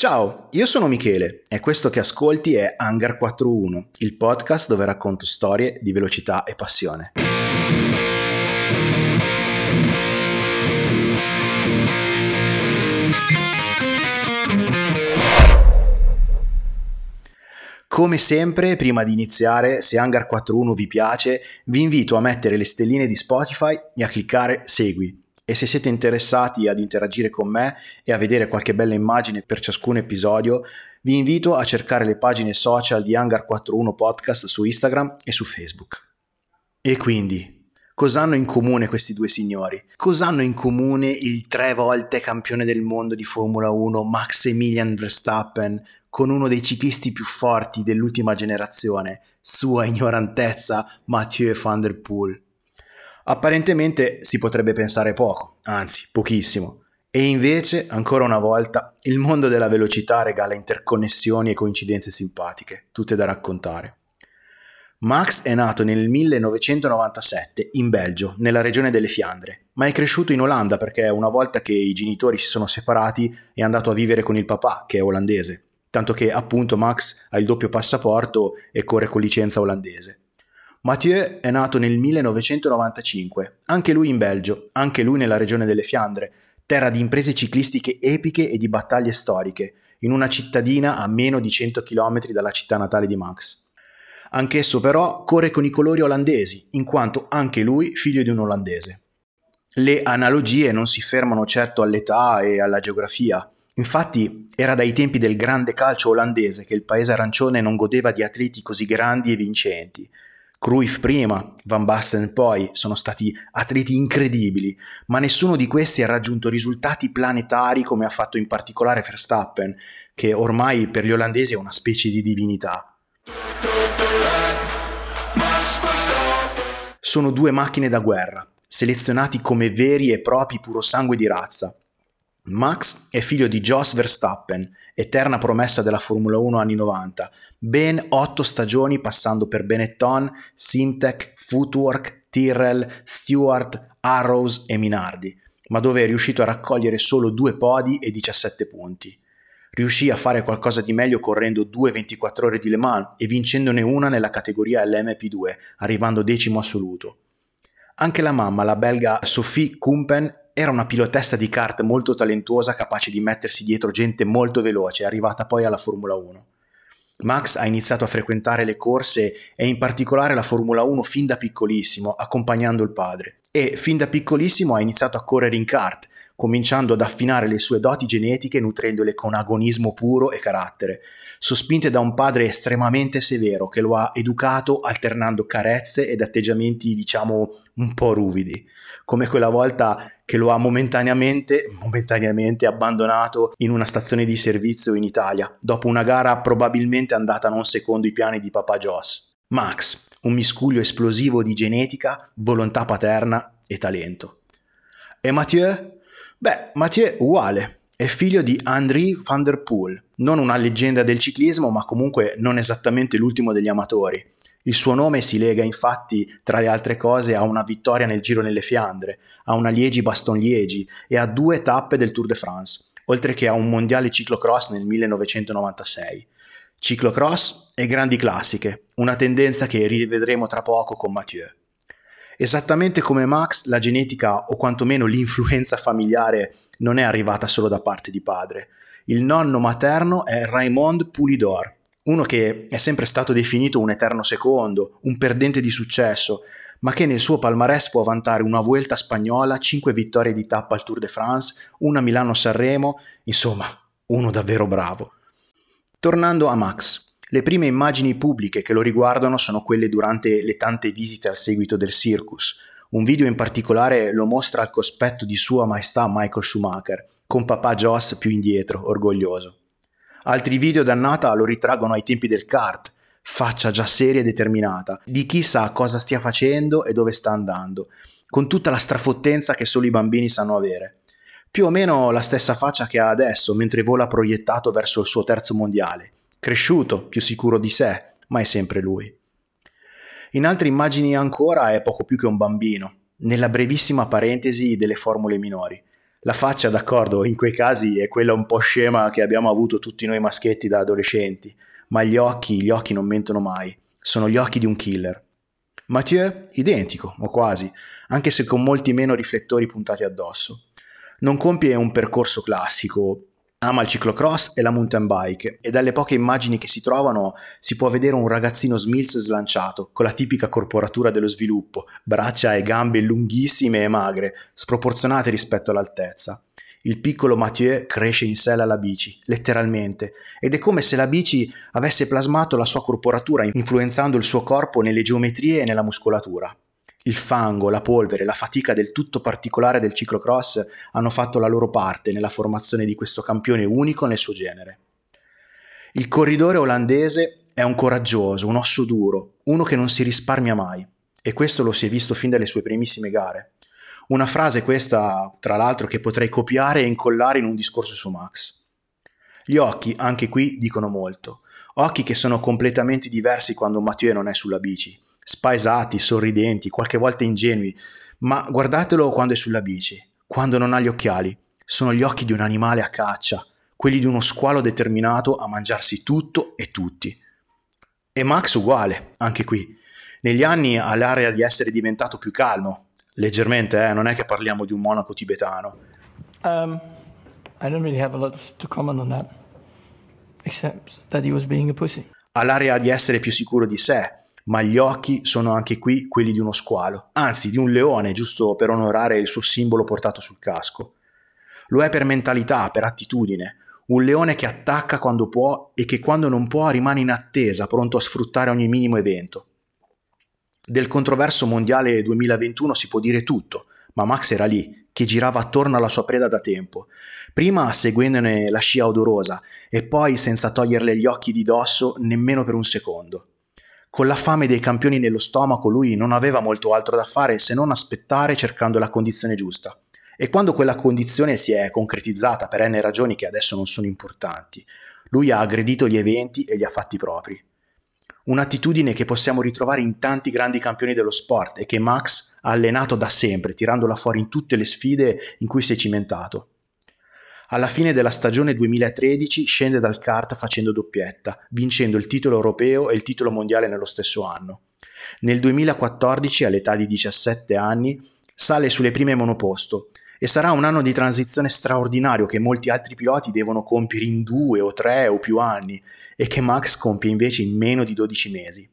Ciao, io sono Michele e questo che ascolti è Hangar 41, il podcast dove racconto storie di velocità e passione. Come sempre, prima di iniziare, se Hangar 41 vi piace, vi invito a mettere le stelline di Spotify e a cliccare Segui e se siete interessati ad interagire con me e a vedere qualche bella immagine per ciascun episodio, vi invito a cercare le pagine social di Hangar 41 Podcast su Instagram e su Facebook. E quindi, cosa hanno in comune questi due signori? Cosa hanno in comune il tre volte campione del mondo di Formula 1 Max Emilian Verstappen con uno dei ciclisti più forti dell'ultima generazione, sua ignorantezza Mathieu van der Poel? Apparentemente si potrebbe pensare poco, anzi pochissimo. E invece, ancora una volta, il mondo della velocità regala interconnessioni e coincidenze simpatiche, tutte da raccontare. Max è nato nel 1997 in Belgio, nella regione delle Fiandre, ma è cresciuto in Olanda perché una volta che i genitori si sono separati è andato a vivere con il papà, che è olandese, tanto che appunto Max ha il doppio passaporto e corre con licenza olandese. Mathieu è nato nel 1995, anche lui in Belgio, anche lui nella regione delle Fiandre, terra di imprese ciclistiche epiche e di battaglie storiche, in una cittadina a meno di 100 km dalla città natale di Max. Anch'esso però corre con i colori olandesi, in quanto anche lui figlio di un olandese. Le analogie non si fermano certo all'età e alla geografia. Infatti era dai tempi del grande calcio olandese che il paese arancione non godeva di atleti così grandi e vincenti, Cruyff prima, Van Basten poi, sono stati atleti incredibili, ma nessuno di questi ha raggiunto risultati planetari come ha fatto in particolare Verstappen, che ormai per gli olandesi è una specie di divinità. Sono due macchine da guerra, selezionati come veri e propri puro sangue di razza. Max è figlio di Jos Verstappen, eterna promessa della Formula 1 anni 90, ben otto stagioni passando per Benetton, Simtech, Footwork, Tyrrell, Stewart, Arrows e Minardi, ma dove è riuscito a raccogliere solo due podi e 17 punti. Riuscì a fare qualcosa di meglio correndo due 24 ore di Le Mans e vincendone una nella categoria LMP2, arrivando decimo assoluto. Anche la mamma, la belga Sophie Kumpen, era una pilotessa di kart molto talentuosa capace di mettersi dietro gente molto veloce, arrivata poi alla Formula 1. Max ha iniziato a frequentare le corse e in particolare la Formula 1 fin da piccolissimo, accompagnando il padre. E fin da piccolissimo ha iniziato a correre in kart, cominciando ad affinare le sue doti genetiche nutrendole con agonismo puro e carattere, sospinte da un padre estremamente severo che lo ha educato alternando carezze ed atteggiamenti, diciamo, un po' ruvidi come quella volta che lo ha momentaneamente, momentaneamente abbandonato in una stazione di servizio in Italia, dopo una gara probabilmente andata non secondo i piani di papà Joss. Max, un miscuglio esplosivo di genetica, volontà paterna e talento. E Mathieu? Beh, Mathieu uguale, è figlio di Henri van der Poel, non una leggenda del ciclismo, ma comunque non esattamente l'ultimo degli amatori. Il suo nome si lega infatti, tra le altre cose, a una vittoria nel Giro nelle Fiandre, a una Liegi-Baston-Liegi e a due tappe del Tour de France, oltre che a un mondiale ciclocross nel 1996. Ciclocross e grandi classiche, una tendenza che rivedremo tra poco con Mathieu. Esattamente come Max, la genetica o quantomeno l'influenza familiare non è arrivata solo da parte di padre. Il nonno materno è Raymond Poulidor, uno che è sempre stato definito un eterno secondo, un perdente di successo, ma che nel suo palmarès può vantare una Vuelta spagnola, 5 vittorie di tappa al Tour de France, una Milano-Sanremo, insomma, uno davvero bravo. Tornando a Max, le prime immagini pubbliche che lo riguardano sono quelle durante le tante visite al seguito del Circus. Un video in particolare lo mostra al cospetto di Sua Maestà Michael Schumacher, con papà Joss più indietro, orgoglioso. Altri video dannata lo ritraggono ai tempi del kart, faccia già seria e determinata, di chi sa cosa stia facendo e dove sta andando, con tutta la strafottenza che solo i bambini sanno avere. Più o meno la stessa faccia che ha adesso mentre vola proiettato verso il suo terzo mondiale, cresciuto, più sicuro di sé, ma è sempre lui. In altre immagini ancora è poco più che un bambino, nella brevissima parentesi delle formule minori. La faccia, d'accordo, in quei casi è quella un po' scema che abbiamo avuto tutti noi maschietti da adolescenti, ma gli occhi, gli occhi non mentono mai, sono gli occhi di un killer. Mathieu, identico, o quasi, anche se con molti meno riflettori puntati addosso. Non compie un percorso classico, ama il ciclocross e la mountain bike e dalle poche immagini che si trovano si può vedere un ragazzino smilzo e slanciato, con la tipica corporatura dello sviluppo, braccia e gambe lunghissime e magre, sproporzionate rispetto all'altezza. Il piccolo Mathieu cresce in sella alla bici, letteralmente, ed è come se la bici avesse plasmato la sua corporatura, influenzando il suo corpo nelle geometrie e nella muscolatura. Il fango, la polvere, la fatica del tutto particolare del ciclocross hanno fatto la loro parte nella formazione di questo campione unico nel suo genere. Il corridore olandese è un coraggioso, un osso duro, uno che non si risparmia mai, e questo lo si è visto fin dalle sue primissime gare. Una frase questa, tra l'altro, che potrei copiare e incollare in un discorso su Max. Gli occhi, anche qui, dicono molto. Occhi che sono completamente diversi quando Mathieu non è sulla bici spaesati, sorridenti, qualche volta ingenui, ma guardatelo quando è sulla bici, quando non ha gli occhiali. Sono gli occhi di un animale a caccia, quelli di uno squalo determinato a mangiarsi tutto e tutti. E Max uguale, anche qui. Negli anni ha l'area di essere diventato più calmo, leggermente, eh? non è che parliamo di un monaco tibetano. Um, I don't really have a lot to comment on that, except that he was being a pussy. Ha l'area di essere più sicuro di sé, ma gli occhi sono anche qui quelli di uno squalo, anzi di un leone, giusto per onorare il suo simbolo portato sul casco. Lo è per mentalità, per attitudine, un leone che attacca quando può e che quando non può rimane in attesa, pronto a sfruttare ogni minimo evento. Del controverso mondiale 2021 si può dire tutto, ma Max era lì, che girava attorno alla sua preda da tempo, prima seguendone la scia odorosa e poi senza toglierle gli occhi di dosso nemmeno per un secondo. Con la fame dei campioni nello stomaco lui non aveva molto altro da fare se non aspettare cercando la condizione giusta. E quando quella condizione si è concretizzata per n ragioni che adesso non sono importanti, lui ha aggredito gli eventi e li ha fatti propri. Un'attitudine che possiamo ritrovare in tanti grandi campioni dello sport e che Max ha allenato da sempre, tirandola fuori in tutte le sfide in cui si è cimentato. Alla fine della stagione 2013 scende dal kart facendo doppietta, vincendo il titolo europeo e il titolo mondiale nello stesso anno. Nel 2014, all'età di 17 anni, sale sulle prime monoposto e sarà un anno di transizione straordinario che molti altri piloti devono compiere in due o tre o più anni e che Max compie invece in meno di 12 mesi.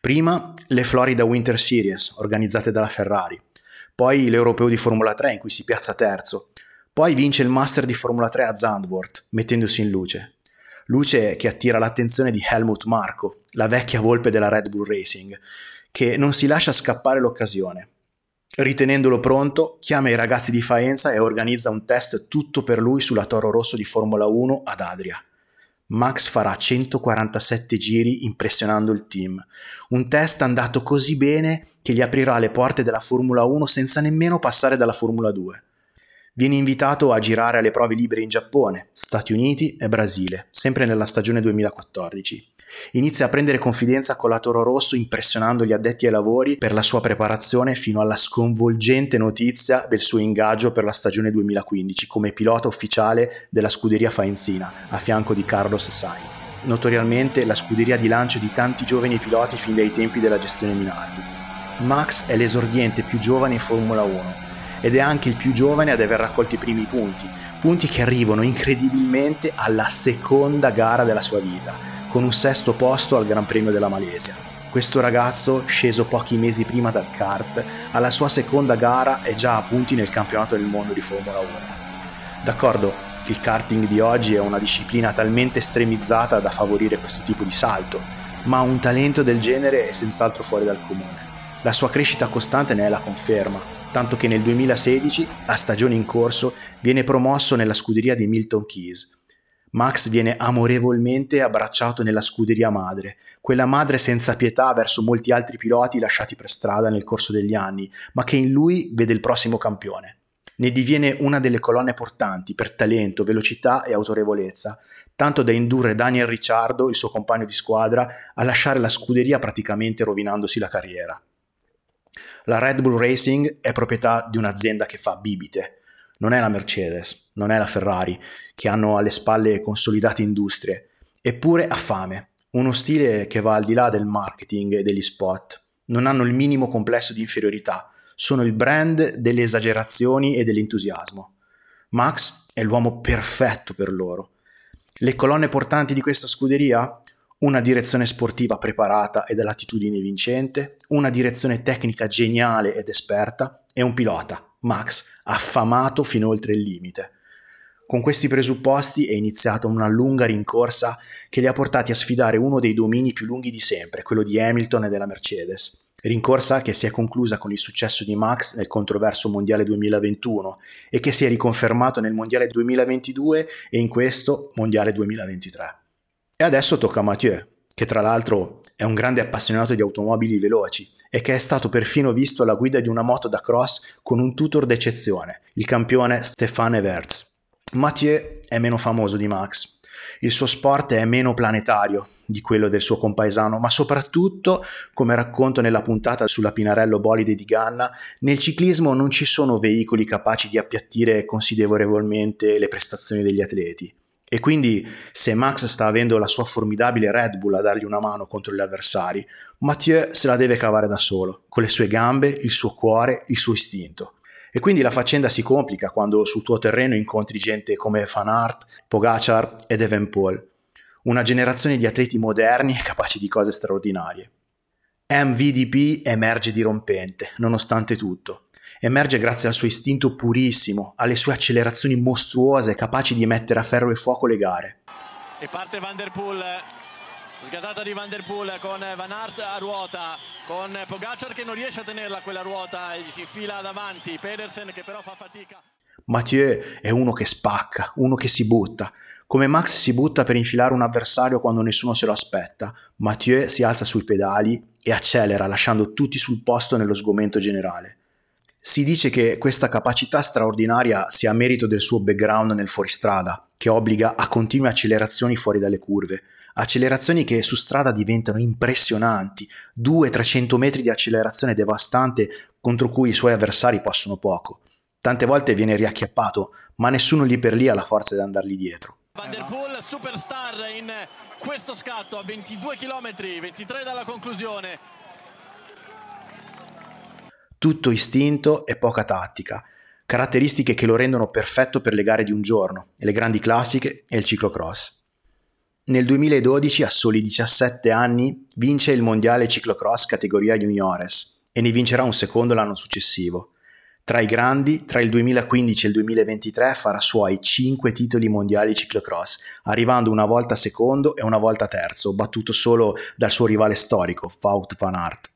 Prima le Florida Winter Series organizzate dalla Ferrari, poi l'Europeo di Formula 3 in cui si piazza terzo poi vince il Master di Formula 3 a Zandvoort, mettendosi in luce. Luce che attira l'attenzione di Helmut Marko, la vecchia volpe della Red Bull Racing, che non si lascia scappare l'occasione. Ritenendolo pronto, chiama i ragazzi di Faenza e organizza un test tutto per lui sulla Toro Rosso di Formula 1 ad Adria. Max farà 147 giri impressionando il team. Un test andato così bene che gli aprirà le porte della Formula 1 senza nemmeno passare dalla Formula 2. Viene invitato a girare alle prove libere in Giappone, Stati Uniti e Brasile, sempre nella stagione 2014. Inizia a prendere confidenza con la Toro Rosso impressionando gli addetti ai lavori per la sua preparazione fino alla sconvolgente notizia del suo ingaggio per la stagione 2015 come pilota ufficiale della scuderia Faenzina a fianco di Carlos Sainz, notoriamente la scuderia di lancio di tanti giovani piloti fin dai tempi della gestione Minardi. Max è l'esordiente più giovane in Formula 1 ed è anche il più giovane ad aver raccolto i primi punti, punti che arrivano incredibilmente alla seconda gara della sua vita, con un sesto posto al Gran Premio della Malesia. Questo ragazzo, sceso pochi mesi prima dal kart, alla sua seconda gara è già a punti nel campionato del mondo di Formula 1. D'accordo, il karting di oggi è una disciplina talmente estremizzata da favorire questo tipo di salto, ma un talento del genere è senz'altro fuori dal comune. La sua crescita costante ne è la conferma, tanto che nel 2016, a stagione in corso, viene promosso nella scuderia di Milton Keys. Max viene amorevolmente abbracciato nella scuderia madre, quella madre senza pietà verso molti altri piloti lasciati per strada nel corso degli anni, ma che in lui vede il prossimo campione. Ne diviene una delle colonne portanti per talento, velocità e autorevolezza, tanto da indurre Daniel Ricciardo, il suo compagno di squadra, a lasciare la scuderia praticamente rovinandosi la carriera. La Red Bull Racing è proprietà di un'azienda che fa bibite. non è la Mercedes, non è la Ferrari, che hanno alle spalle consolidate industrie, eppure ha fame, uno stile che va al di là del marketing e degli spot. Non hanno il minimo complesso di inferiorità, sono il brand delle esagerazioni e dell'entusiasmo. Max è l'uomo perfetto per loro. Le colonne portanti di questa scuderia? Una direzione sportiva preparata e dall'attitudine vincente, una direzione tecnica geniale ed esperta e un pilota, Max, affamato fino oltre il limite. Con questi presupposti è iniziata una lunga rincorsa che li ha portati a sfidare uno dei domini più lunghi di sempre, quello di Hamilton e della Mercedes. Rincorsa che si è conclusa con il successo di Max nel controverso Mondiale 2021 e che si è riconfermato nel Mondiale 2022 e in questo Mondiale 2023. E adesso tocca a Mathieu, che tra l'altro è un grande appassionato di automobili veloci e che è stato perfino visto alla guida di una moto da cross con un tutor d'eccezione, il campione Stéphane Verts. Mathieu è meno famoso di Max. Il suo sport è meno planetario di quello del suo compaesano, ma soprattutto, come racconto nella puntata sulla Pinarello Bolide di Ganna, nel ciclismo non ci sono veicoli capaci di appiattire considerevolmente le prestazioni degli atleti. E quindi, se Max sta avendo la sua formidabile Red Bull a dargli una mano contro gli avversari, Mathieu se la deve cavare da solo, con le sue gambe, il suo cuore, il suo istinto. E quindi la faccenda si complica quando sul tuo terreno incontri gente come Van Aert, Pogacar ed Paul, una generazione di atleti moderni e capaci di cose straordinarie. MVDP emerge dirompente, nonostante tutto. Emerge grazie al suo istinto purissimo, alle sue accelerazioni mostruose capaci di mettere a ferro e fuoco le gare. E parte Van der Poel Sgattata di Van Der Poel con Van Aert a ruota, con Pogacar che non riesce a tenerla quella ruota e gli si infila davanti, Pedersen che però fa fatica. Mathieu è uno che spacca, uno che si butta. Come Max si butta per infilare un avversario quando nessuno se lo aspetta, Mathieu si alza sui pedali e accelera lasciando tutti sul posto nello sgomento generale. Si dice che questa capacità straordinaria sia merito del suo background nel fuoristrada, che obbliga a continue accelerazioni fuori dalle curve, accelerazioni che su strada diventano impressionanti, 200-300 metri di accelerazione devastante contro cui i suoi avversari possono poco. Tante volte viene riacchiappato, ma nessuno lì per lì ha la forza di andargli dietro. Van der Poel, superstar in questo scatto a 22 km, 23 dalla conclusione. Tutto istinto e poca tattica, caratteristiche che lo rendono perfetto per le gare di un giorno, le grandi classiche e il ciclocross. Nel 2012, a soli 17 anni, vince il mondiale ciclocross categoria juniores e ne vincerà un secondo l'anno successivo. Tra i grandi, tra il 2015 e il 2023 farà suoi 5 titoli mondiali ciclocross, arrivando una volta secondo e una volta terzo, battuto solo dal suo rivale storico, Wout van Aert.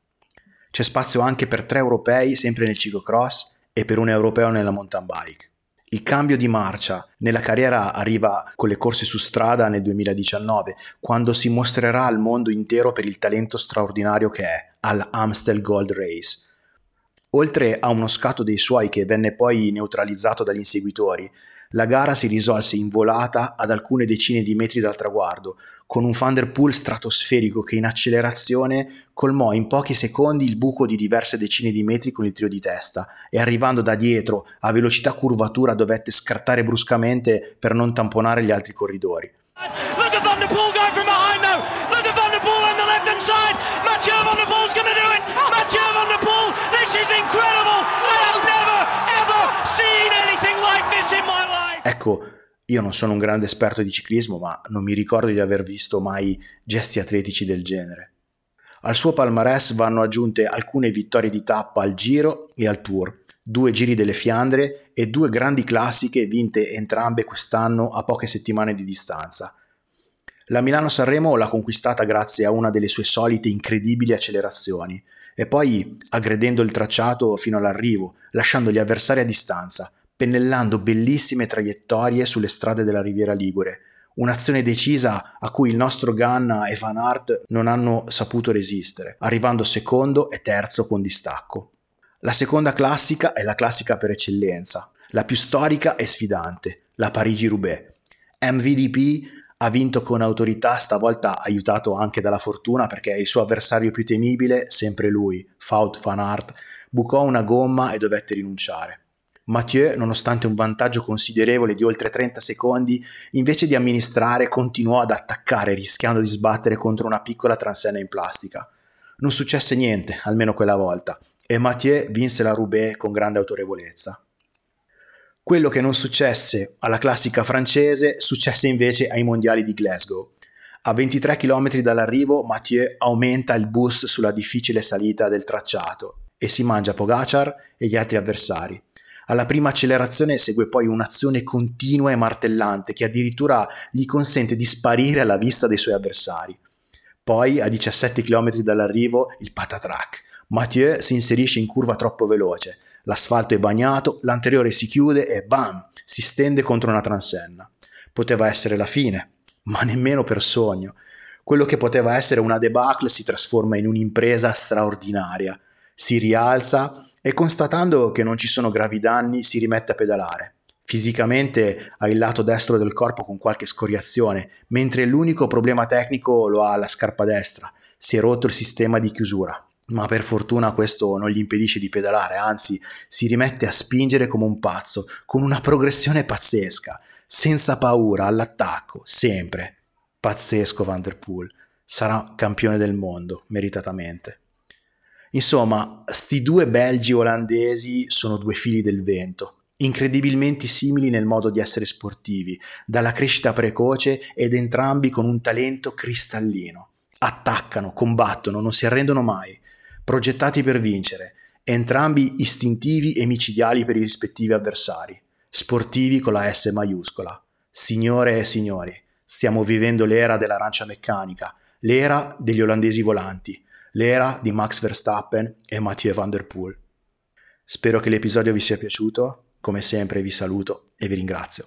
C'è spazio anche per tre europei sempre nel ciclocross e per un europeo nella mountain bike. Il cambio di marcia nella carriera arriva con le corse su strada nel 2019, quando si mostrerà al mondo intero per il talento straordinario che è alla Gold Race. Oltre a uno scatto dei suoi che venne poi neutralizzato dagli inseguitori, la gara si risolse in volata ad alcune decine di metri dal traguardo, con un Thunderpool stratosferico che in accelerazione colmò in pochi secondi il buco di diverse decine di metri con il trio di testa e arrivando da dietro a velocità curvatura dovette scartare bruscamente per non tamponare gli altri corridori. Look at Van der Poel going from behind now. Look at Van der Poel on the left hand side. Mathieu Van der Poel's going to do it. Mathieu Van der Poel, this is incredible. I have never ever seen anything like this in my life. Ecco, io non sono un grande esperto di ciclismo, ma non mi ricordo di aver visto mai gesti atletici del genere. Al suo palmarès vanno aggiunte alcune vittorie di tappa al Giro e al Tour, due Giri delle Fiandre e due grandi classiche vinte entrambe quest'anno a poche settimane di distanza. La Milano-Sanremo l'ha conquistata grazie a una delle sue solite incredibili accelerazioni e poi aggredendo il tracciato fino all'arrivo, lasciando gli avversari a distanza, pennellando bellissime traiettorie sulle strade della Riviera Ligure, un'azione decisa a cui il nostro Ganna e Van Aert non hanno saputo resistere, arrivando secondo e terzo con distacco. La seconda classica è la classica per eccellenza, la più storica e sfidante, la Parigi-Roubaix. MVDP ha vinto con autorità, stavolta aiutato anche dalla fortuna perché il suo avversario più temibile, sempre lui, Faut Van Aert, bucò una gomma e dovette rinunciare. Mathieu, nonostante un vantaggio considerevole di oltre 30 secondi, invece di amministrare continuò ad attaccare rischiando di sbattere contro una piccola transenna in plastica. Non successe niente, almeno quella volta, e Mathieu vinse la Roubaix con grande autorevolezza. Quello che non successe alla classica francese successe invece ai mondiali di Glasgow. A 23 km dall'arrivo Mathieu aumenta il boost sulla difficile salita del tracciato e si mangia Pogacar e gli altri avversari. Alla prima accelerazione segue poi un'azione continua e martellante che addirittura gli consente di sparire alla vista dei suoi avversari. Poi, a 17 km dall'arrivo, il patatrack. Mathieu si inserisce in curva troppo veloce, l'asfalto è bagnato, l'anteriore si chiude e bam, si stende contro una transenna. Poteva essere la fine, ma nemmeno per sogno. Quello che poteva essere una debacle si trasforma in un'impresa straordinaria. Si rialza e constatando che non ci sono gravi danni si rimette a pedalare. Fisicamente ha il lato destro del corpo con qualche scoriazione, mentre l'unico problema tecnico lo ha alla scarpa destra. Si è rotto il sistema di chiusura. Ma per fortuna questo non gli impedisce di pedalare, anzi si rimette a spingere come un pazzo, con una progressione pazzesca, senza paura, all'attacco, sempre. Pazzesco Van Der Poel. Sarà campione del mondo, meritatamente. Insomma, sti due belgi olandesi sono due fili del vento, incredibilmente simili nel modo di essere sportivi, dalla crescita precoce ed entrambi con un talento cristallino. Attaccano, combattono, non si arrendono mai, progettati per vincere, entrambi istintivi e micidiali per i rispettivi avversari, sportivi con la S maiuscola. Signore e signori, stiamo vivendo l'era dell'arancia meccanica, l'era degli olandesi volanti, l'era di Max Verstappen e Mathieu Van Der Poel. Spero che l'episodio vi sia piaciuto, come sempre vi saluto e vi ringrazio.